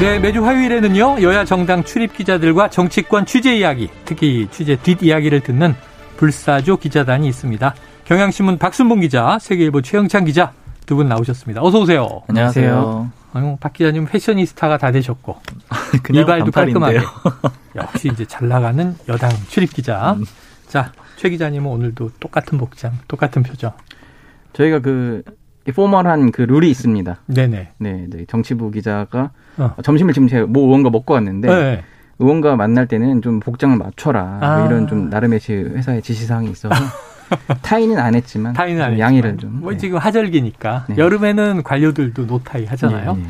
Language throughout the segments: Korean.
네, 매주 화요일에는요, 여야 정당 출입 기자들과 정치권 취재 이야기, 특히 취재 뒷이야기를 듣는 불사조 기자단이 있습니다. 경향신문 박순봉 기자, 세계일보 최영찬 기자 두 분 나오셨습니다. 어서 오세요. 안녕하세요. 아유, 박 기자님 패셔니스타가 다 되셨고 이발도 깔끔하게. 역시 이제 잘 나가는 여당 출입 기자. 음. 자, 최 기자님은 오늘도 똑같은 복장, 똑같은 표정. 저희가 그 포멀한 그 룰이 있습니다. 네네. 네, 네. 정치부 기자가 어. 점심을 지금 제가 모 의원과 먹고 왔는데 네. 의원과 만날 때는 좀 복장을 맞춰라 뭐 아. 뭐 이런 좀 나름의 제 회사의 지시사항이 있어서 타이는 안 했지만 타이는 안 양해를 좀. 뭐 네. 지금 하절기니까 네. 여름에는 관료들도 노타이 하잖아요. 네, 네.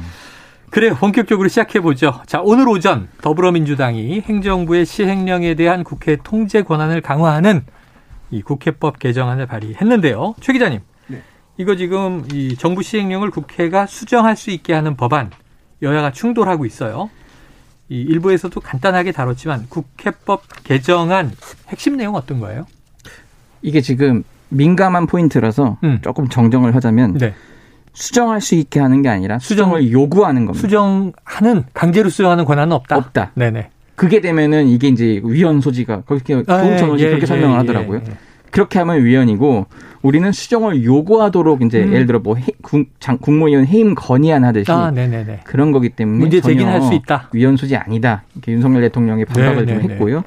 그래 본격적으로 시작해 보죠. 자 오늘 오전 더불어민주당이 행정부의 시행령에 대한 국회 통제 권한을 강화하는 이 국회법 개정안을 발의했는데요. 최 기자님. 이거 지금 이 정부 시행령을 국회가 수정할 수 있게 하는 법안 여야가 충돌하고 있어요. 이 일부에서도 간단하게 다뤘지만 국회법 개정안 핵심 내용 어떤 거예요? 이게 지금 민감한 포인트라서 음. 조금 정정을 하자면 네. 수정할 수 있게 하는 게 아니라 수정을 수정, 요구하는 겁니다. 수정하는 강제로 수정하는 권한은 없다. 없다. 네네. 그게 되면은 이게 이제 위헌 소지가 그렇게 조은천 아, 예, 그렇게 예, 설명을 예, 하더라고요. 예, 예. 그렇게 하면 위헌이고 우리는 수정을 요구하도록 이제 음. 예를 들어 뭐 해, 국, 장, 국무위원 해임 건의안 하듯이 아, 그런 거기 때문에 문제 제기는 할수 있다. 위헌 소지 아니다. 이렇게 윤석열 대통령이 반박을 네네네. 좀 했고요.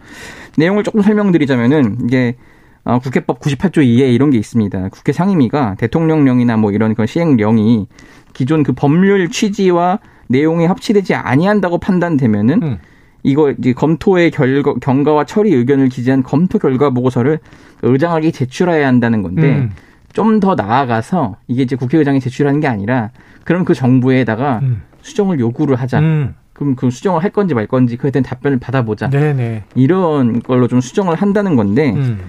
내용을 조금 설명드리자면은 이게 어, 국회법 98조 2에 이런 게 있습니다. 국회 상임위가 대통령령이나 뭐 이런 그런 시행령이 기존 그 법률 취지와 내용이 합치되지 아니한다고 판단되면은 음. 이거 이제 검토의 결과, 경과와 처리 의견을 기재한 검토 결과 보고서를 의장에게 제출해야 한다는 건데 음. 좀더 나아가서 이게 이제 국회의장이 제출하는 게 아니라 그럼 그 정부에다가 음. 수정을 요구를 하자. 음. 그럼 그 수정을 할 건지 말 건지 그에 대한 답변을 받아보자. 네네. 이런 걸로 좀 수정을 한다는 건데 음.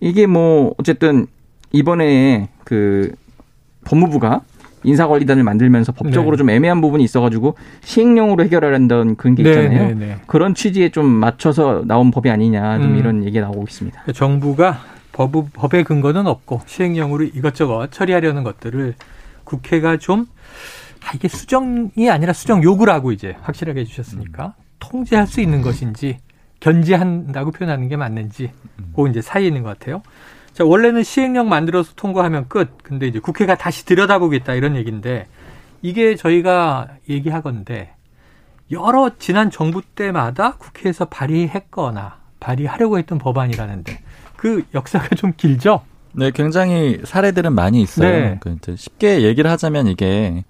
이게 뭐 어쨌든 이번에 그 법무부가 인사관리단을 만들면서 법적으로 네. 좀 애매한 부분이 있어가지고 시행령으로 해결하려는 그런 게 네, 있잖아요. 네, 네, 그런 취지에 좀 맞춰서 나온 법이 아니냐 좀 음. 이런 얘기가 나오고 있습니다. 그러니까 정부가 법, 법의 근거는 없고 시행령으로 이것저것 처리하려는 것들을 국회가 좀 아, 이게 수정이 아니라 수정 요구라고 이제 확실하게 해주셨으니까 음. 통제할 수 있는 것인지 견제한다고 표현하는 게 맞는지 음. 그 이제 사이에 있는 것 같아요. 자, 원래는 시행령 만들어서 통과하면 끝. 근데 이제 국회가 다시 들여다보겠다 이런 얘기인데 이게 저희가 얘기하건데 여러 지난 정부 때마다 국회에서 발의했거나 발의하려고 했던 법안이라는데 그 역사가 좀 길죠? 네, 굉장히 사례들은 많이 있어요. 네. 그 쉽게 얘기를 하자면 이게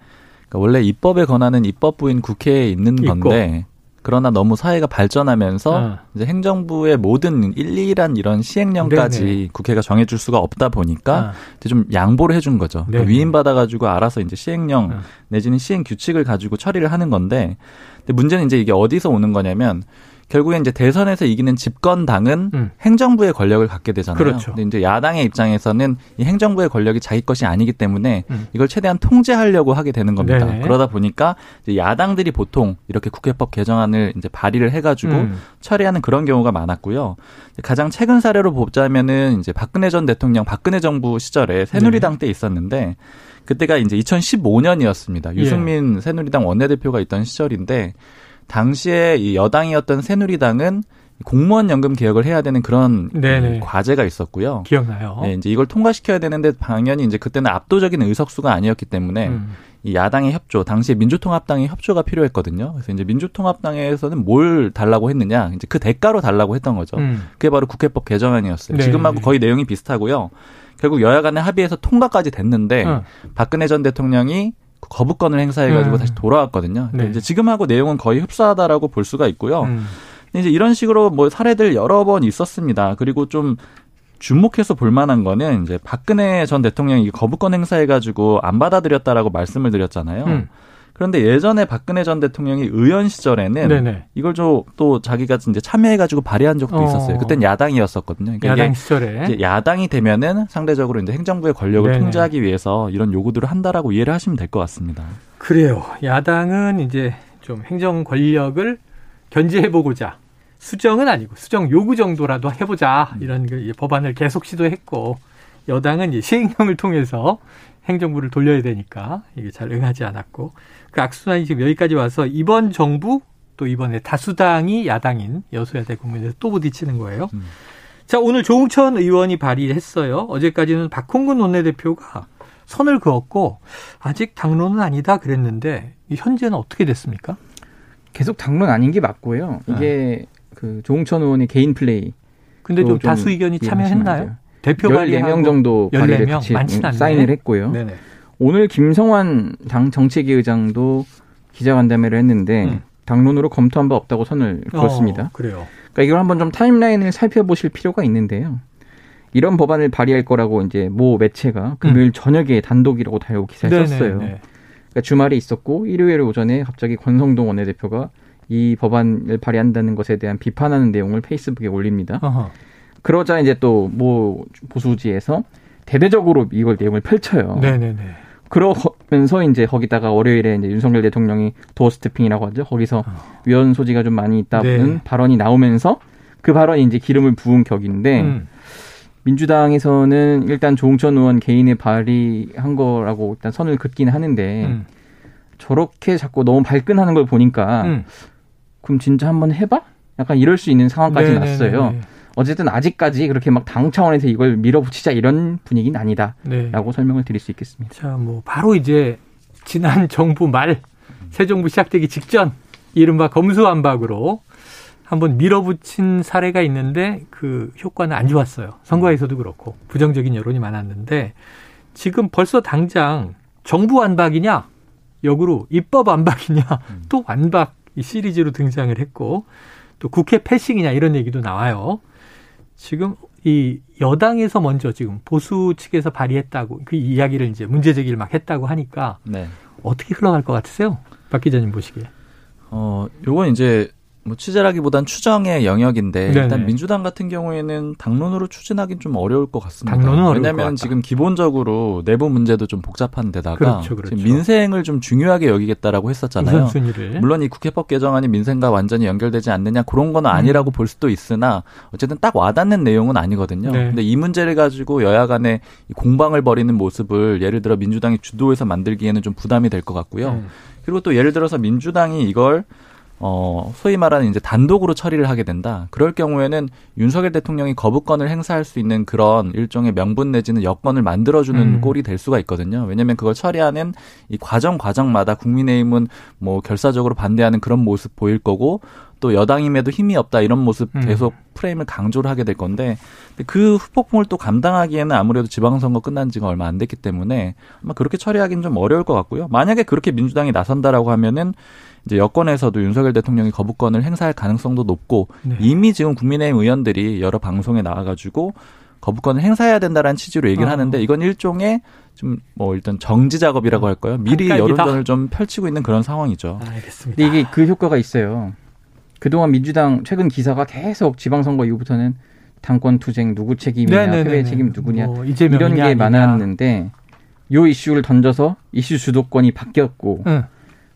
그러니까 원래 입법에 관한은 입법부인 국회에 있는 건데 있고. 그러나 너무 사회가 발전하면서 아. 이제 행정부의 모든 일일한 이런 시행령까지 네네. 국회가 정해줄 수가 없다 보니까 아. 이제 좀 양보를 해준 거죠. 그 위임 받아가지고 알아서 이제 시행령 아. 내지는 시행 규칙을 가지고 처리를 하는 건데, 근데 문제는 이제 이게 어디서 오는 거냐면 결국엔 이제 대선에서 이기는 집권당은 음. 행정부의 권력을 갖게 되잖아요. 그렇죠. 근데 이제 야당의 입장에서는 이 행정부의 권력이 자기 것이 아니기 때문에 음. 이걸 최대한 통제하려고 하게 되는 겁니다. 네네. 그러다 보니까 이제 야당들이 보통 이렇게 국회법 개정안을 이제 발의를 해가지고 음. 처리하는 그런 경우가 많았고요. 가장 최근 사례로 보자면은 이제 박근혜 전 대통령 박근혜 정부 시절에 새누리당 네. 때 있었는데 그때가 이제 2015년이었습니다. 유승민 예. 새누리당 원내대표가 있던 시절인데 당시에 이 여당이었던 새누리당은 공무원 연금 개혁을 해야 되는 그런 네네. 과제가 있었고요. 기억나요. 네, 이제 이걸 통과시켜야 되는데 당연히 이제 그때는 압도적인 의석수가 아니었기 때문에 음. 이 야당의 협조, 당시에 민주통합당의 협조가 필요했거든요. 그래서 이제 민주통합당에서는 뭘 달라고 했느냐, 이제 그 대가로 달라고 했던 거죠. 음. 그게 바로 국회법 개정안이었어요. 네. 지금하고 거의 내용이 비슷하고요. 결국 여야 간의 합의해서 통과까지 됐는데 음. 박근혜 전 대통령이 거부권을 행사해가지고 음. 다시 돌아왔거든요. 네. 이제 지금하고 내용은 거의 흡사하다라고 볼 수가 있고요. 음. 이제 이런 식으로 뭐 사례들 여러 번 있었습니다. 그리고 좀 주목해서 볼 만한 거는 이제 박근혜 전 대통령이 거부권 행사해가지고 안 받아들였다라고 말씀을 드렸잖아요. 음. 그런데 예전에 박근혜 전 대통령이 의원 시절에는 네네. 이걸 좀 또 자기가 이제 참여해가지고 발의한 적도 어. 있었어요. 그땐 야당이었었거든요. 그러니까 야당 시절에 야당이 되면은 상대적으로 이제 행정부의 권력을 네네. 통제하기 위해서 이런 요구들을 한다라고 이해를 하시면 될 것 같습니다. 그래요. 야당은 이제 좀 행정 권력을 견제해보고자 수정은 아니고 수정 요구 정도라도 해보자 이런 그 법안을 계속 시도했고 여당은 시행령을 통해서 행정부를 돌려야 되니까 이게 잘 응하지 않았고 그 악순환이 지금 여기까지 와서 이번 정부 또 이번에 다수당이 야당인 여소야대 국면에서 또 부딪히는 거예요. 음. 자 오늘 조웅천 의원이 발의했어요. 어제까지는 박홍근 원내대표가 선을 그었고 아직 당론은 아니다 그랬는데 현재는 어떻게 됐습니까? 계속 당론 아닌 게 맞고요. 이게 네. 그 조홍천 의원의 개인 플레이. 근데 좀, 좀 다수 의견이 참여했나요? 대표 발의 14명 정도 발의를 같이 사인을 했고요. 네네. 오늘 김성환 당 정책위 의장도 기자간담회를 했는데 음. 당론으로 검토한 바 없다고 선을 어, 그었습니다. 어, 그래요. 그러니까 이걸 한번 좀 타임라인을 살펴보실 필요가 있는데요. 이런 법안을 발의할 거라고 이제 모 매체가 금요일 음. 저녁에 단독이라고 달고 기사를 네네, 썼어요. 네. 그러니까 주말에 있었고 일요일 오전에 갑자기 권성동 원내대표가 이 법안을 발의한다는 것에 대한 비판하는 내용을 페이스북에 올립니다. 어허. 그러자 이제 또 뭐 보수지에서 대대적으로 이걸 내용을 펼쳐요. 네네네. 그러면서 이제 거기다가 월요일에 이제 윤석열 대통령이 도어 스태핑이라고 하죠. 거기서 어. 위헌 소지가 좀 많이 있다는 네. 발언이 나오면서 그 발언이 이제 기름을 부은 격인데 음. 민주당에서는 일단 조홍천 의원 개인의 발의한 거라고 일단 선을 긋긴 하는데 음. 저렇게 자꾸 너무 발끈하는 걸 보니까 음. 그럼 진짜 한번 해봐? 약간 이럴 수 있는 상황까지 네네네네. 났어요. 어쨌든 아직까지 그렇게 막 당 차원에서 이걸 밀어붙이자 이런 분위기는 아니다라고 네. 설명을 드릴 수 있겠습니다. 자, 뭐 바로 이제 지난 정부 말 새 정부 시작되기 직전 이른바 검수완박으로 한번 밀어붙인 사례가 있는데 그 효과는 안 좋았어요. 선거에서도 그렇고 부정적인 여론이 많았는데 지금 벌써 당장 정부 완박이냐 역으로 입법 완박이냐 음. 또 완박 이 시리즈로 등장을 했고 또 국회 패싱이냐 이런 얘기도 나와요. 지금 이 여당에서 먼저 지금 보수 측에서 발의했다고 그 이야기를 이제 문제 제기를 막 했다고 하니까 네. 어떻게 흘러갈 것 같으세요? 박 기자님 보시기에. 어, 요건 이제 뭐 취재라기보단 추정의 영역인데 네네. 일단 민주당 같은 경우에는 당론으로 추진하기는 좀 어려울 것 같습니다. 당론은 왜냐하면 지금 기본적으로 내부 문제도 좀 복잡한 데다가 그렇죠, 그렇죠. 민생을 좀 중요하게 여기겠다라고 했었잖아요. 물론 이 국회법 개정안이 민생과 완전히 연결되지 않느냐 그런 건 아니라고 음. 볼 수도 있으나 어쨌든 딱 와닿는 내용은 아니거든요. 네. 근데 이 문제를 가지고 여야 간에 공방을 벌이는 모습을 예를 들어 민주당이 주도해서 만들기에는 좀 부담이 될 것 같고요. 음. 그리고 또 예를 들어서 민주당이 이걸 어, 소위 말하는 이제 단독으로 처리를 하게 된다. 그럴 경우에는 윤석열 대통령이 거부권을 행사할 수 있는 그런 일종의 명분 내지는 여건을 만들어주는 음. 꼴이 될 수가 있거든요. 왜냐하면 그걸 처리하는 이 과정 과정마다 국민의힘은 뭐 결사적으로 반대하는 그런 모습 보일 거고 또 여당임에도 힘이 없다 이런 모습 음. 계속 음. 프레임을 강조를 하게 될 건데 그 후폭풍을 또 감당하기에는 아무래도 지방선거 끝난 지가 얼마 안 됐기 때문에 아마 그렇게 처리하기는 좀 어려울 것 같고요. 만약에 그렇게 민주당이 나선다라고 하면은 이제 여권에서도 윤석열 대통령이 거부권을 행사할 가능성도 높고 네. 이미 지금 국민의힘 의원들이 여러 방송에 나와가지고 거부권을 행사해야 된다라는 취지로 얘기를 어. 하는데 이건 일종의 좀 뭐 일단 정지 작업이라고 할까요? 미리 여론전을 좀 펼치고 있는 그런 상황이죠. 알겠습니다. 근데 이게 그 효과가 있어요. 그동안 민주당 최근 기사가 계속 지방선거 이후부터는 당권 투쟁 누구 책임이냐, 네네네네. 패배 책임 누구냐 뭐 이런 게 많았는데 요 이슈를 던져서 이슈 주도권이 바뀌었고 응.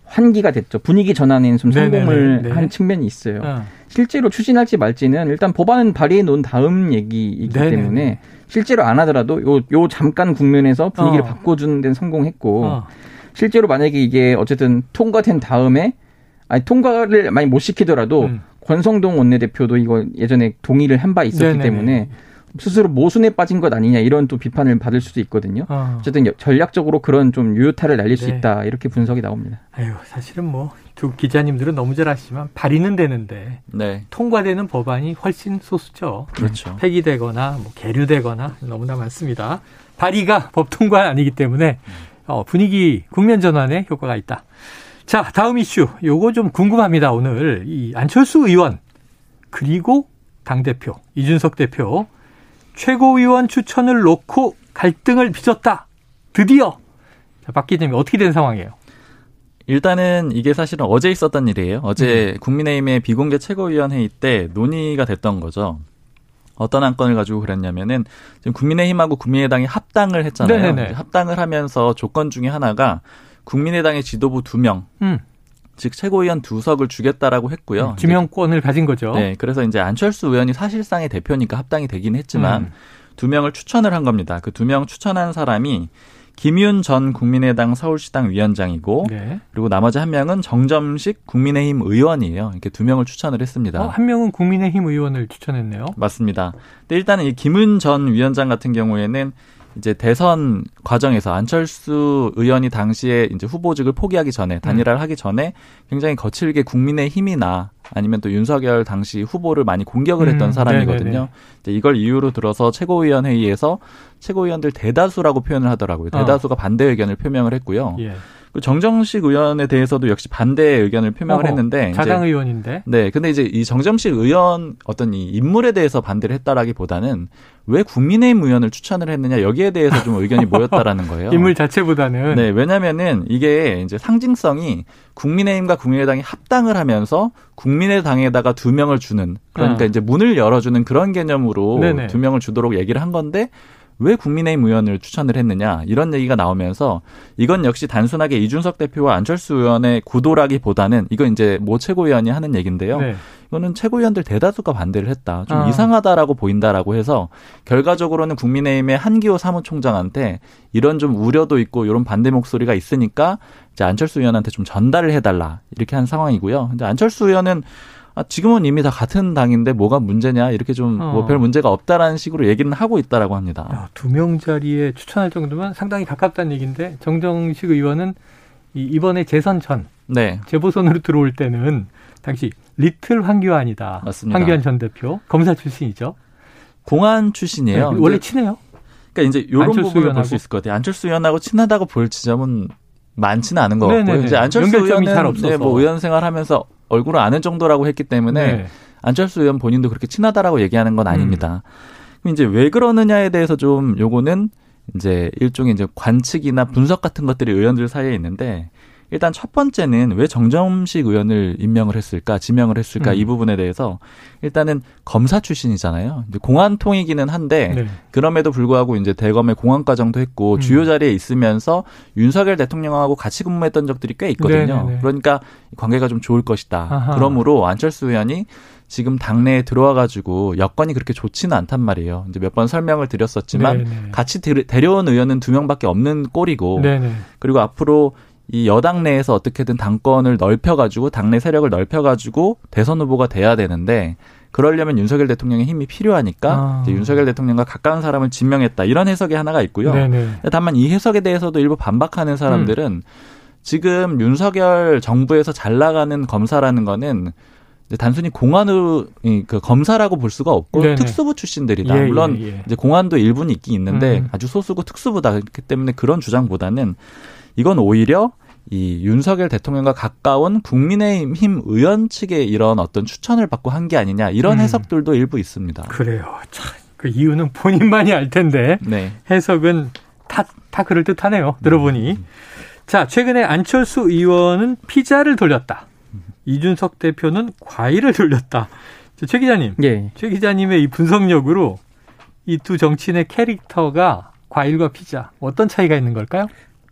환기가 됐죠. 분위기 전환에는 좀 성공을 네네네. 한 측면이 있어요. 어. 실제로 추진할지 말지는 일단 법안은 발의해 놓은 다음 얘기이기 네네네. 때문에 실제로 안 하더라도 요, 요 잠깐 국면에서 분위기를 어. 바꿔주는 데는 성공했고 어. 실제로 만약에 이게 어쨌든 통과된 다음에 아니 통과를 많이 못 시키더라도 음. 권성동 원내대표도 이거 예전에 동의를 한 바 있었기 네네네. 때문에 스스로 모순에 빠진 것 아니냐 이런 또 비판을 받을 수도 있거든요. 어. 어쨌든 전략적으로 그런 좀 유효타를 날릴 네. 수 있다 이렇게 분석이 나옵니다. 아유 사실은 뭐 두 기자님들은 너무 잘 아시지만 발의는 되는데 네. 통과되는 법안이 훨씬 소수죠. 그렇죠. 폐기되거나 뭐 계류되거나 너무나 많습니다. 발의가 법 통과 아니기 때문에 어, 분위기 국면 전환에 효과가 있다. 자 다음 이슈 요거 좀 궁금합니다. 오늘 이 안철수 의원 그리고 당 대표 이준석 대표 최고위원 추천을 놓고 갈등을 빚었다. 드디어. 자, 박 기자님 어떻게 된 상황이에요? 일단은 이게 사실은 어제 있었던 일이에요. 어제 음. 국민의힘의 비공개 최고위원회의 때 논의가 됐던 거죠. 어떤 안건을 가지고 그랬냐면은 지금 국민의힘하고 국민의당이 합당을 했잖아요. 합당을 하면서 조건 중에 하나가 국민의당의 지도부 두 명, 음. 즉 최고위원 두 석을 주겠다라고 했고요. 네, 지명권을 가진 거죠. 네, 그래서 이제 안철수 의원이 사실상의 대표니까 합당이 되긴 했지만 음. 두 명을 추천을 한 겁니다. 그 두 명 추천한 사람이 김윤 전 국민의당 서울시당 위원장이고 네. 그리고 나머지 한 명은 정점식 국민의힘 의원이에요. 이렇게 두 명을 추천을 했습니다. 어, 한 명은 국민의힘 의원을 추천했네요. 맞습니다. 근데 일단은 이 김윤 전 위원장 같은 경우에는 이제 대선 과정에서 안철수 의원이 당시에 이제 후보직을 포기하기 전에 단일화를 음. 하기 전에 굉장히 거칠게 국민의 힘이나 아니면 또 윤석열 당시 후보를 많이 공격을 했던 음, 사람이거든요. 이제 이걸 이유로 들어서 최고위원 회의에서 최고위원들 대다수라고 표현을 하더라고요. 대다수가 어. 반대 의견을 표명을 했고요. 예. 그 정정식 의원에 대해서도 역시 반대 의견을 표명을 어허, 했는데 자당 의원인데. 네, 근데 이제 이 정정식 의원 어떤 이 인물에 대해서 반대를 했다라기보다는 왜 국민의힘 의원을 추천을 했느냐 여기에 대해서 좀 의견이 모였다라는 거예요. 인물 자체보다는. 네, 왜냐면은 이게 이제 상징성이 국민의힘과 국민의당이 합당을 하면서 국민의당에다가 두 명을 주는 그러니까 아. 이제 문을 열어주는 그런 개념으로 네네. 두 명을 주도록 얘기를 한 건데 왜 국민의힘 의원을 추천을 했느냐 이런 얘기가 나오면서 이건 역시 단순하게 이준석 대표와 안철수 의원의 구도라기보다는 이건 이제 모 최고위원이 하는 얘기인데요. 네. 이거는 최고위원들 대다수가 반대를 했다. 좀 아. 이상하다라고 보인다라고 해서 결과적으로는 국민의힘의 한기호 사무총장한테 이런 좀 우려도 있고 이런 반대 목소리가 있으니까 이제 안철수 의원한테 좀 전달을 해달라 이렇게 한 상황이고요. 근데 안철수 의원은 아, 지금은 이미 다 같은 당인데 뭐가 문제냐 이렇게 좀 뭐별 어. 문제가 없다라는 식으로 얘기는 하고 있다라고 합니다. 두 명 자리에 추천할 정도면 상당히 가깝다는 얘기인데 정정식 의원은 이 이번에 재선 전 네. 재보선으로 들어올 때는 당시 리틀 황교안이다. 맞습니다. 황교안 전 대표 검사 출신이죠. 공안 출신이에요. 네, 원래 친해요. 그러니까 이제 이런 부분을 볼 수 있을 것 같아요. 안철수 의원하고 친하다고 볼 지점은 많지는 않은 것 같고요. 이제 안철수 의원은 잘 없어서. 네, 뭐 의원 생활하면서 얼굴을 아는 정도라고 했기 때문에 네. 안철수 의원 본인도 그렇게 친하다라고 얘기하는 건 아닙니다. 음. 이제 왜 그러느냐에 대해서 좀 요거는 이제 일종의 이제 관측이나 분석 같은 것들이 의원들 사이에 있는데 일단 첫 번째는 왜 정점식 의원을 임명을 했을까, 지명을 했을까 음. 이 부분에 대해서 일단은 검사 출신이잖아요. 공안 통이기는 한데 네. 그럼에도 불구하고 이제 대검의 공안 과정도 했고 음. 주요 자리에 있으면서 윤석열 대통령하고 같이 근무했던 적들이 꽤 있거든요. 네네네. 네, 네. 그러니까 관계가 좀 좋을 것이다. 아하. 그러므로 안철수 의원이 지금 당내에 들어와 가지고 여건이 그렇게 좋지는 않단 말이에요. 이제 몇 번 설명을 드렸었지만 네네. 네. 같이 데려온 의원은 두 명밖에 없는 꼴이고 네네. 그리고 앞으로 이 여당 내에서 어떻게든 당권을 넓혀가지고 당내 세력을 넓혀가지고 대선 후보가 돼야 되는데 그러려면 윤석열 대통령의 힘이 필요하니까 아. 윤석열 대통령과 가까운 사람을 지명했다 이런 해석이 하나가 있고요. 네네. 다만 이 해석에 대해서도 일부 반박하는 사람들은 음. 지금 윤석열 정부에서 잘 나가는 검사라는 거는 단순히 공안의 그 검사라고 볼 수가 없고 네네. 특수부 출신들이다. 예, 물론 예, 예. 이제 공안도 일부는 있긴 있는데 음. 아주 소수고 특수부다. 그렇기 때문에 그런 주장보다는 이건 오히려 이 윤석열 대통령과 가까운 국민의힘 의원 측의 이런 어떤 추천을 받고 한 게 아니냐 이런 음. 해석들도 일부 있습니다. 그래요. 참, 그 이유는 본인만이 알 텐데 네. 해석은 다, 다 그럴 듯하네요. 들어보니. 음. 자, 최근에 안철수 의원은 피자를 돌렸다. 이준석 대표는 과일을 돌렸다. 최 기자님. 예. 최 기자님의 이 분석력으로 이 두 정치인의 캐릭터가 과일과 피자 어떤 차이가 있는 걸까요?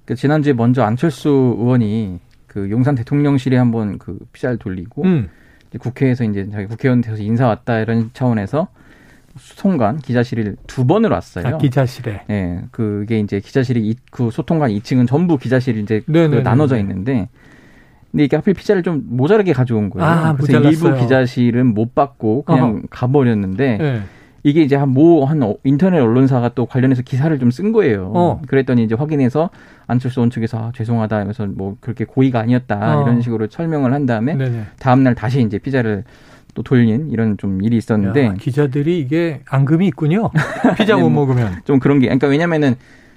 그 지난주에 먼저 안철수 의원이 그 용산 대통령실에 한번 그 피자를 돌리고 음. 이제 국회에서 이제 자기 국회의원 돼서 인사 왔다 이런 차원에서 소통관 기자실을 두 번을 왔어요. 아, 기자실에. 예. 네, 그게 이제 기자실이 그 소통관 2층은 전부 기자실이 이제 그 나눠져 있는데 근데 이게 하필 피자를 좀 모자라게 가져온 거예요. 아, 그래서 모자랐어요. 일부 기자실은 못 받고 그냥 어허. 가버렸는데 네. 이게 이제 한 뭐한 한 인터넷 언론사가 또 관련해서 기사를 좀 쓴 거예요. 어. 그랬더니 이제 확인해서 안철수 원 측에서 아, 죄송하다 하면서 뭐 그렇게 고의가 아니었다 어. 이런 식으로 설명을 한 다음에 네네. 다음 날 다시 이제 피자를 또 돌린 이런 좀 일이 있었는데 야, 기자들이 이게 앙금이 있군요. 피자 못뭐 먹으면 좀 그런 게 그러니까 왜냐면은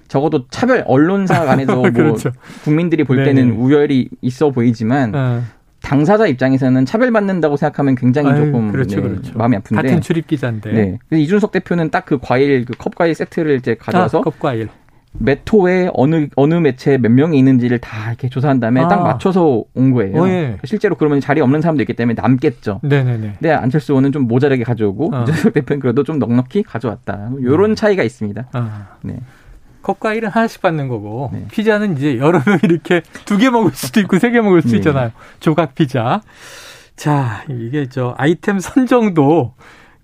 적어도 차별 언론사 간에도 뭐 그렇죠. 국민들이 볼 때는 네네. 우열이 있어 보이지만 어. 당사자 입장에서는 차별받는다고 생각하면 굉장히 아유, 조금 그렇죠, 네, 그렇죠. 마음이 아픈데 같은 출입 기자인데. 네. 그래서 이준석 대표는 딱 그 과일 그 컵 과일 세트를 이제 가져와서 아, 컵 과일. 몇 호에 어느 어느 매체 몇 명이 있는지를 다 이렇게 조사한 다음에 아. 딱 맞춰서 온 거예요. 어, 예. 실제로 그러면 자리 없는 사람도 있기 때문에 남겠죠. 네네네. 근데 안철수 의원은 좀 모자라게 가져오고 어. 이준석 대표는 그래도 좀 넉넉히 가져왔다. 이런 음. 차이가 있습니다. 아. 네. 컵과일은 하나씩 받는 거고 네. 피자는 이제 여러 명 이렇게 두 개 먹을 수도 있고 세 개 먹을 수 네. 있잖아요. 조각 피자. 자 이게 저 아이템 선정도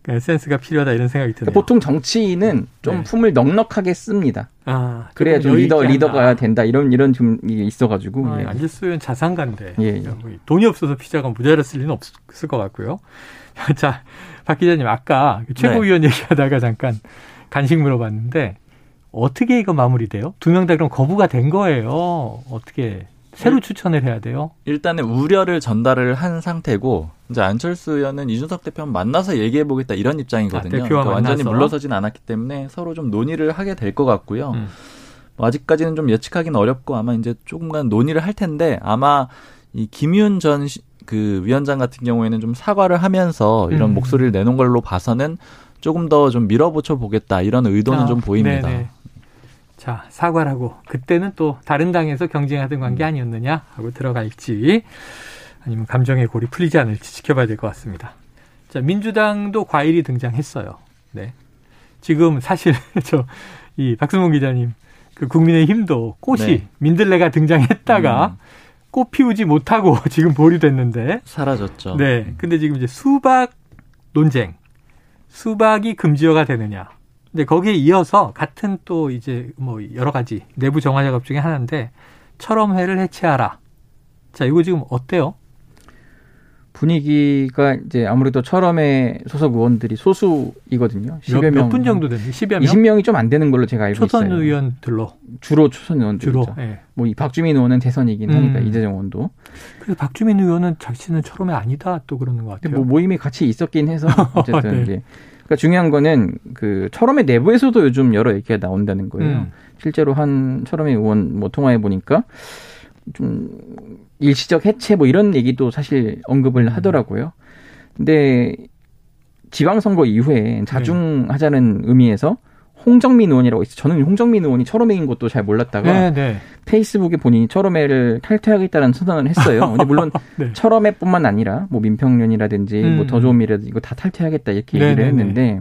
그 센스가 필요하다 이런 생각이 드네요. 보통 정치인은 좀 네. 품을 넉넉하게 씁니다. 아, 그래야 좀 리더 리더가 된다 이런 이런 좀 있어가지고 아, 예. 의원 자산가인데 예, 예. 돈이 없어서 피자가 쓸 리는 없을 것 같고요. 자, 박 기자님 아까 그 최고위원 네. 얘기하다가 잠깐 간식 물어봤는데 어떻게 이거 마무리돼요? 두 명 다 그럼 거부가 된 거예요. 어떻게 새로 추천을 해야 돼요? 일단은 우려를 전달을 한 상태고 이제 안철수 의원은 이준석 대표 만나서 얘기해 보겠다 이런 입장이거든요. 아, 그러니까 완전히 물러서진 않았기 때문에 서로 좀 논의를 하게 될 것 같고요. 음. 뭐 아직까지는 좀 예측하기는 어렵고 아마 이제 조금간 논의를 할 텐데 아마 이 김윤 전 그 위원장 같은 경우에는 좀 사과를 하면서 이런 음. 목소리를 내놓은 걸로 봐서는 조금 더 좀 밀어붙여 보겠다 이런 의도는 아, 좀 보입니다. 네네. 자, 사과를 하고 그때는 또 다른 당에서 경쟁하던 관계 음. 아니었느냐 하고 들어갈지 아니면 감정의 골이 풀리지 않을지 지켜봐야 될 것 같습니다. 자, 민주당도 과일이 등장했어요. 네. 지금 사실 저 이 박수몽 기자님 그 국민의 힘도 꽃이 네. 민들레가 등장했다가 음. 꽃 피우지 못하고 지금 보류 됐는데 사라졌죠. 네. 근데 지금 이제 수박 논쟁. 수박이 금지어가 되느냐. 근데 거기에 이어서 같은 또 이제 뭐 여러 가지 내부 정화 작업 중에 하나인데 철험회를 해체하라. 자, 이거 지금 어때요? 분위기가 이제 아무래도 철험회 소속 의원들이 소수이거든요. 10여 명. 몇 분 정도 되는데 10여 명? 20명이 좀 안 되는 걸로 제가 알고 초선 있어요. 초선 의원들로. 주로 초선 의원들. 주로. 예. 뭐이 박주민 의원은 대선이긴 음. 하니까 이재정 의원도. 그래서 박주민 의원은 자신은 철험회 아니다 또 그러는 것 같아요. 뭐 모임이 같이 있었긴 해서 어쨌든 네. 이제 그러니까 중요한 거는 그 철험회 내부에서도 요즘 여러 얘기가 나온다는 거예요. 음. 실제로 한 철험회 의원 뭐 통화해 보니까 좀 일시적 해체 뭐 이런 얘기도 사실 언급을 음. 하더라고요. 근데 지방선거 이후에 자중하자는 네. 의미에서 홍정민 의원이라고 있어요. 저는 홍정민 의원이 철험회인 것도 잘 몰랐다가 네, 네. 페이스북에 본인이 철험회를 탈퇴하겠다는 선언을 했어요. 근데 물론 네. 철험회뿐만 아니라 뭐 민평련이라든지 뭐 음. 뭐더 좋은 미래라든지 이거 다 탈퇴하겠다 이렇게 얘기를 네, 네, 했는데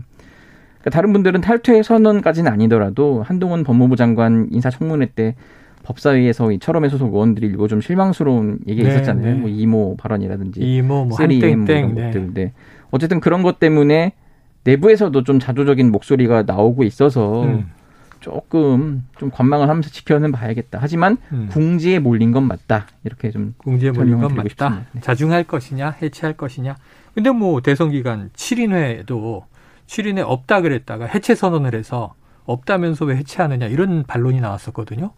그러니까 다른 분들은 탈퇴 선언까지는 아니더라도 한동훈 법무부 장관 인사청문회 때 법사위에서 이 철험회 소속 의원들이 이거 좀 실망스러운 얘기가 있었잖아요. 뭐 이모 발언이라든지 이모 뭐 한땡땡 뭐 이런 것들. 네. 어쨌든 그런 것 때문에 내부에서도 좀 자조적인 목소리가 나오고 있어서 음. 조금 좀 관망을 하면서 지켜는 봐야겠다. 하지만 음. 궁지에 몰린 건 맞다. 이렇게 좀 궁지에 몰린 건 맞다. 네. 자중할 것이냐, 해체할 것이냐. 근데 뭐 대선 기간 7인회도 7인회 없다 그랬다가 해체 선언을 해서 없다면서 왜 해체하느냐 이런 반론이 나왔었거든요.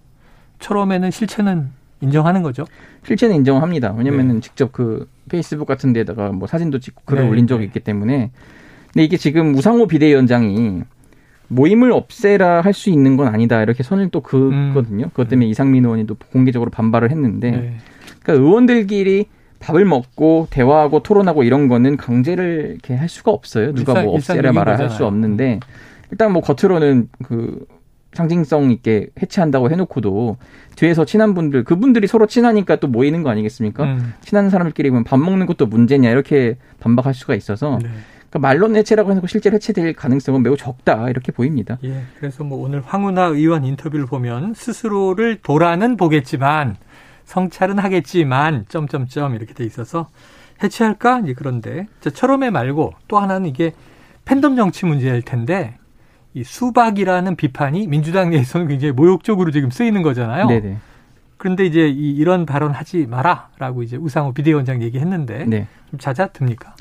처음에는 실체는 인정하는 거죠? 실체는 인정합니다. 왜냐면은 네. 직접 그 페이스북 같은 데다가 뭐 사진도 찍고 글을 네. 올린 적이 있기 때문에 근데 이게 지금 우상호 비대위원장이 모임을 없애라 할 수 있는 건 아니다 이렇게 선을 또 그거든요. 음. 그것 때문에 음. 이상민 의원이 또 공개적으로 반발을 했는데, 네. 그러니까 의원들끼리 밥을 먹고 대화하고 토론하고 이런 거는 강제를 이렇게 할 수가 없어요. 누가 일상, 뭐 없애라 말아 할수 없는데 일단 뭐 겉으로는 그 상징성 있게 해체한다고 해놓고도 뒤에서 친한 분들 그분들이 서로 친하니까 또 모이는 거 아니겠습니까? 음. 친한 사람들끼리 보면 밥 먹는 것도 문제냐 이렇게 반박할 수가 있어서 네. 그러니까 말론 해체라고 해서 실제로 해체될 가능성은 매우 적다 이렇게 보입니다. 예. 그래서 뭐 오늘 황운하 의원 인터뷰를 보면 스스로를 돌아는 보겠지만 성찰은 하겠지만 점점점 이렇게 돼 있어서 해체할까? 이제 그런데 저 철험회 말고 또 하나는 이게 팬덤 정치 문제일 텐데 이 수박이라는 비판이 민주당 내에서는 굉장히 모욕적으로 지금 쓰이는 거잖아요. 네네. 그런데 이제 이, 이런 발언 하지 마라라고 이제 우상호 비대위원장 얘기했는데 네. 좀 잦아 듭니까?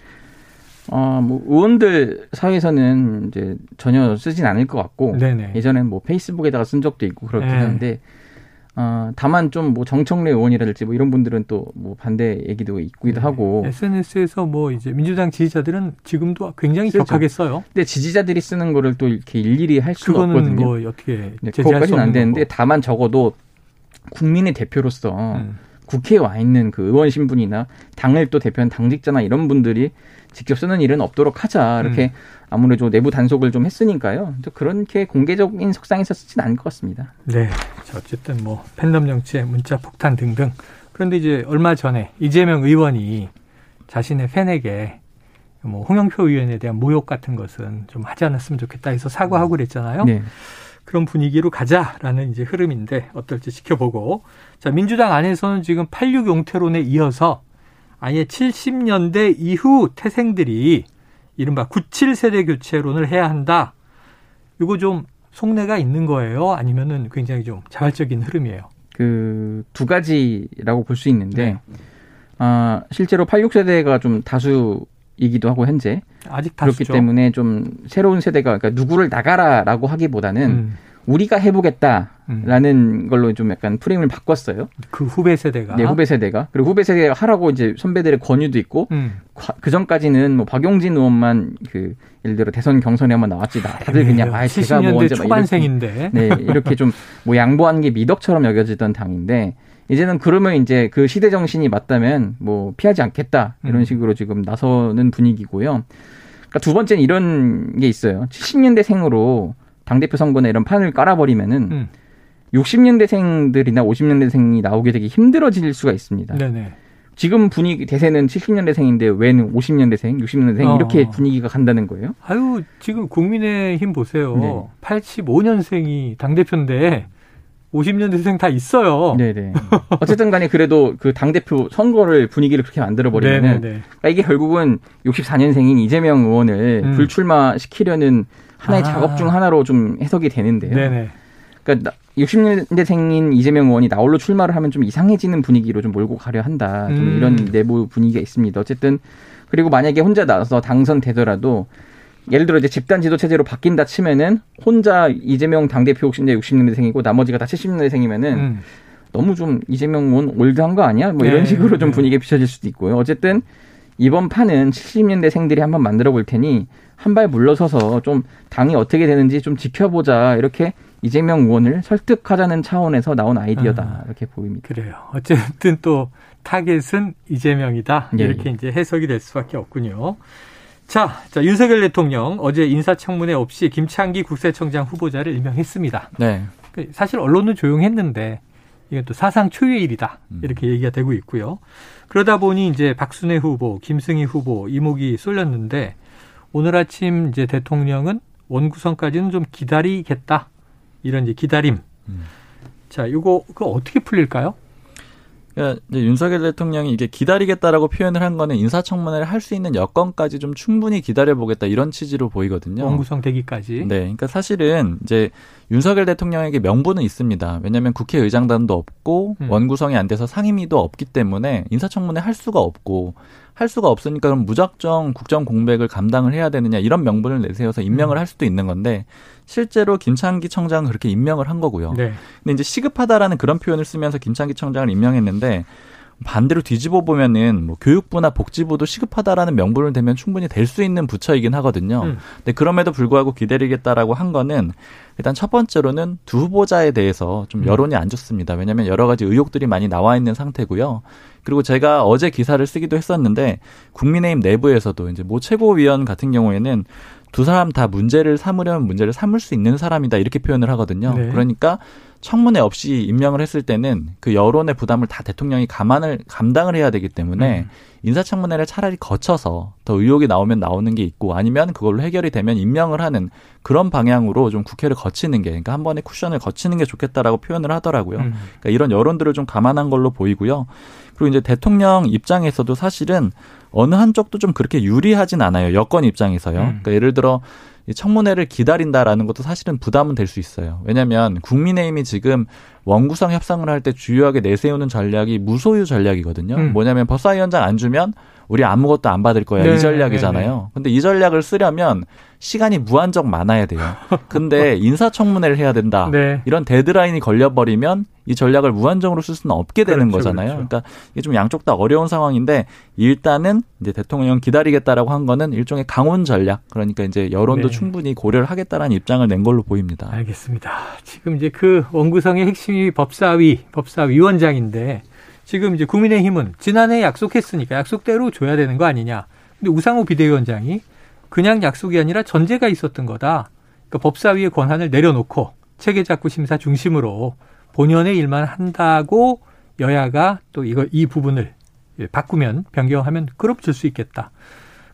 어, 뭐, 의원들 사이에서는 이제 전혀 쓰진 않을 것 같고, 네네. 예전엔 뭐 페이스북에다가 쓴 적도 있고 그렇긴 네. 한데, 어, 다만 좀 뭐 정청래 의원이라든지 뭐 이런 분들은 또 뭐 반대 얘기도 있기도 네. 하고. SNS에서 뭐 이제 민주당 지지자들은 지금도 굉장히 그렇죠. 격하게 써요. 근데 지지자들이 쓰는 거를 또 이렇게 일일이 할 수가 없거든요. 뭐 어떻게 네, 그것까지는 안 되는데 다만 적어도 국민의 대표로서 음. 국회에 와 있는 그 의원 신분이나 당을 또 대표한 당직자나 이런 분들이 직접 쓰는 일은 없도록 하자 이렇게 음. 아무래도 내부 단속을 좀 했으니까요. 그렇게 공개적인 석상에서 쓰진 않을 것 같습니다. 네. 어쨌든 뭐 팬덤 정치의 문자 폭탄 등등. 그런데 이제 얼마 전에 이재명 의원이 자신의 팬에게 뭐 홍영표 의원에 대한 모욕 같은 것은 좀 하지 않았으면 좋겠다 해서 사과하고 그랬잖아요. 네. 그런 분위기로 가자라는 이제 흐름인데 어떨지 지켜보고 자 민주당 안에서는 지금 86 용태론에 이어서 아예 70년대 이후 태생들이 이른바 97세대 교체론을 해야 한다. 이거 좀 속내가 있는 거예요? 아니면은 굉장히 좀 자발적인 흐름이에요? 그 두 가지라고 볼 수 있는데 네. 아, 실제로 86세대가 좀 다수이기도 하고 현재 아직 다수죠. 그렇기 때문에 좀 새로운 세대가 그러니까 누구를 나가라라고 하기보다는 음. 우리가 해보겠다 라는 음. 걸로 좀 약간 프레임을 바꿨어요. 그 후배 세대가. 네, 후배 세대가. 그리고 후배 세대가 하라고 이제 선배들의 권유도 있고, 음. 그 전까지는 뭐 박용진 의원만 그 예를 들어 대선 경선에 한번 나왔지, 다들 그냥 아 제가 뭐 언제 초반생인데. 이렇게, 네, 이렇게 좀 뭐 양보하는 게 미덕처럼 여겨지던 당인데. 이제는 그러면 이제 그 시대 정신이 맞다면 뭐 피하지 않겠다 이런 음. 식으로 지금 나서는 분위기고요. 그러니까 두 번째는 이런 게 있어요. 70년대 생으로 당대표 선거나 이런 판을 깔아버리면은 음. 60년대생들이나 50년대생이 나오게 되게 힘들어질 수가 있습니다. 네네. 지금 분위기 대세는 70년대생인데 웬 50년대생, 60년대생 어. 이렇게 분위기가 간다는 거예요? 아유 지금 국민의힘 보세요. 네. 85년생이 당 대표인데 50년대생 다 있어요. 네네. 어쨌든 간에 그래도 그 당대표 선거를 분위기를 그렇게 만들어버리면은 그러니까 이게 결국은 64년생인 이재명 의원을 음. 불출마시키려는 하나의 아. 작업 중 하나로 좀 해석이 되는데요. 네네. 그러니까 60년대생인 이재명 의원이 나홀로 출마를 하면 좀 이상해지는 분위기로 좀 몰고 가려 한다. 좀 음. 이런 내부 분위기가 있습니다. 어쨌든 그리고 만약에 혼자 나서 당선되더라도 예를 들어 이제 집단 지도 체제로 바뀐다 치면은 혼자 이재명 당대표 60년대생이고 나머지가 다 70년대생이면은 음. 너무 좀 이재명 의원 old한 거 아니야? 뭐 이런 네. 식으로 좀 네. 분위기가 비춰질 수도 있고요. 어쨌든 이번 판은 70년대생들이 한번 만들어 볼 테니 한 발 물러서서 좀 당이 어떻게 되는지 좀 지켜보자 이렇게 이재명 의원을 설득하자는 차원에서 나온 아이디어다 아, 이렇게 보입니다. 그래요. 어쨌든 또 타겟은 이재명이다 예, 이렇게 예. 이제 해석이 될 수밖에 없군요. 자, 자 윤석열 대통령 어제 인사청문회 없이 김창기 국세청장 후보자를 임명했습니다. 네. 그 사실 언론은 조용했는데 이건 또 사상 초유의 일이다 음. 이렇게 얘기가 되고 있고요. 그러다 보니 이제 박순애 후보, 김승희 후보 이목이 쏠렸는데 오늘 아침 이제 대통령은 원구성까지는 좀 기다리겠다 이런 이제 기다림. 음. 자, 이거 그 어떻게 풀릴까요? 그러니까 이제 윤석열 대통령이 이게 기다리겠다라고 표현을 한 거는 인사청문회를 할 수 있는 여건까지 좀 충분히 기다려보겠다 이런 취지로 보이거든요. 원구성 되기까지. 네, 그러니까 사실은 이제 윤석열 대통령에게 명분은 있습니다. 왜냐하면 국회의장단도 없고 음. 원구성이 안 돼서 상임위도 없기 때문에 인사청문회 할 수가 없고 할 수가 없으니까 그럼 무작정 국정 공백을 감당을 해야 되느냐 이런 명분을 내세워서 임명을 음. 할 수도 있는 건데 실제로 김창기 청장은 그렇게 임명을 한 거고요. 네. 근데 이제 시급하다라는 그런 표현을 쓰면서 김창기 청장을 임명했는데 반대로 뒤집어 보면은 뭐 교육부나 복지부도 시급하다라는 명분을 대면 충분히 될 수 있는 부처이긴 하거든요. 음. 근데 그럼에도 불구하고 기다리겠다라고 한 거는 일단 첫 번째로는 두 후보자에 대해서 좀 음. 여론이 안 좋습니다. 왜냐하면 여러 가지 의혹들이 많이 나와 있는 상태고요. 그리고 제가 어제 기사를 쓰기도 했었는데 국민의힘 내부에서도 이제 모 최고위원 같은 경우에는 두 사람 다 문제를 삼으려면 문제를 삼을 수 있는 사람이다 이렇게 표현을 하거든요. 네. 그러니까 청문회 없이 임명을 했을 때는 그 여론의 부담을 다 대통령이 감안을 감당을 해야 되기 때문에 음. 인사청문회를 차라리 거쳐서 더 의혹이 나오면 나오는 게 있고 아니면 그걸로 해결이 되면 임명을 하는 그런 방향으로 좀 국회를 거치는 게 그러니까 한 번에 쿠션을 거치는 게 좋겠다라고 표현을 하더라고요. 음. 그러니까 이런 여론들을 좀 감안한 걸로 보이고요. 그리고 이제 대통령 입장에서도 사실은 어느 한쪽도 좀 그렇게 유리하진 않아요. 여권 입장에서요. 음. 그러니까 예를 들어 이 청문회를 기다린다라는 것도 사실은 부담은 될 수 있어요. 왜냐하면 국민의힘이 지금 원구성 협상을 할 때 주요하게 내세우는 전략이 무소유 전략이거든요. 음. 뭐냐면 법사위원장 안 주면 우리 아무것도 안 받을 거야. 네, 이 전략이잖아요. 네, 네. 근데 이 전략을 쓰려면 시간이 무한정 많아야 돼요. 근데 인사청문회를 해야 된다. 네. 이런 데드라인이 걸려버리면 이 전략을 무한정으로 쓸 수는 없게 되는 그렇죠, 거잖아요. 그렇죠. 그러니까 이게 좀 양쪽 다 어려운 상황인데 일단은 이제 대통령 기다리겠다라고 한 거는 일종의 강원 전략. 그러니까 이제 여론도 네. 충분히 고려를 하겠다라는 입장을 낸 걸로 보입니다. 알겠습니다. 지금 이제 그 원구성의 핵심이 법사위, 법사위원장인데 지금 이제 국민의힘은 지난해 약속했으니까 약속대로 줘야 되는 거 아니냐. 근데 우상호 비대위원장이 그냥 약속이 아니라 전제가 있었던 거다. 그러니까 법사위의 권한을 내려놓고 체계작구 심사 중심으로 본연의 일만 한다고 여야가 또 이거 이 부분을 바꾸면 변경하면 줄수 있겠다.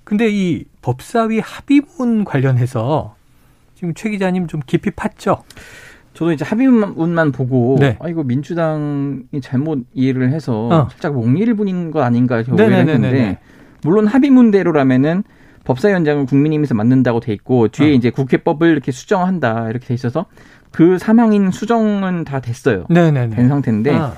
근데 이 법사위 합의문 관련해서 지금 최 기자님 좀 깊이 팠죠? 저도 이제 합의문만 보고 네. 아 이거 민주당이 잘못 이해를 해서 어. 살짝 몽리를 부린 거 아닌가 오해했는데 물론 합의문대로라면은 법사위원장은 국민의힘에서 맡는다고 돼 있고 뒤에 어. 이제 국회법을 이렇게 수정한다 이렇게 돼 있어서 그 사망인 수정은 다 됐어요. 네네네. 된 상태인데 아.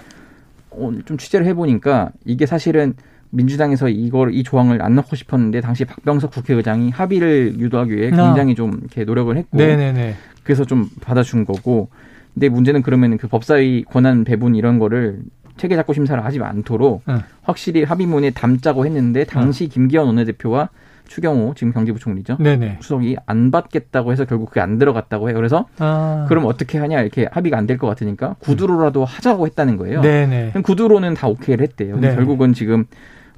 어, 좀 취재를 해보니까 이게 사실은 민주당에서 이걸 이 조항을 안 넣고 싶었는데 당시 박병석 국회의장이 합의를 유도하기 위해 아. 굉장히 좀 이렇게 노력을 했고 네네네. 그래서 좀 받아준 거고 근데 문제는 그러면 그 법사위 권한 배분 이런 거를 체계 잡고 심사를 하지 않도록 응. 확실히 합의문에 담자고 했는데 당시 응. 김기현 원내대표와 추경호 지금 경제부총리죠. 네네. 수석이 안 받겠다고 해서 결국 그게 안 들어갔다고 해요. 그래서 아. 그럼 어떻게 하냐 이렇게 합의가 안 될 것 같으니까 구두로라도 하자고 했다는 거예요. 네네. 구두로는 다 오케이를 했대요. 네. 결국은 지금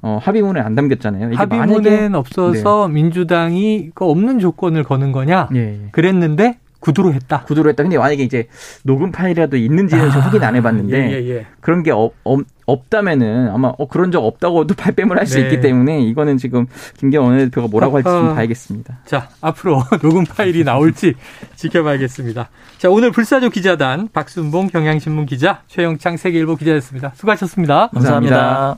어, 합의문에 안 담겼잖아요. 합의문엔 없어서 네. 민주당이 그 없는 조건을 거는 거냐? 네. 그랬는데 구두로 했다. 구두로 했다. 근데 만약에 이제 녹음 파일이라도 있는지는 아, 좀 확인 안 해봤는데 예, 예, 예. 그런 게 없, 없, 없다면은 아마 어, 그런 적 없다고도 발뺌을 할수 네. 있기 때문에 이거는 지금 김기현 원내대표가 뭐라고 할지 좀 봐야겠습니다. 자 앞으로 녹음 파일이 나올지 지켜봐야겠습니다. 자 오늘 불사조 기자단 박순봉 경향신문 기자 최영창 세계일보 기자였습니다. 수고하셨습니다 감사합니다. 감사합니다.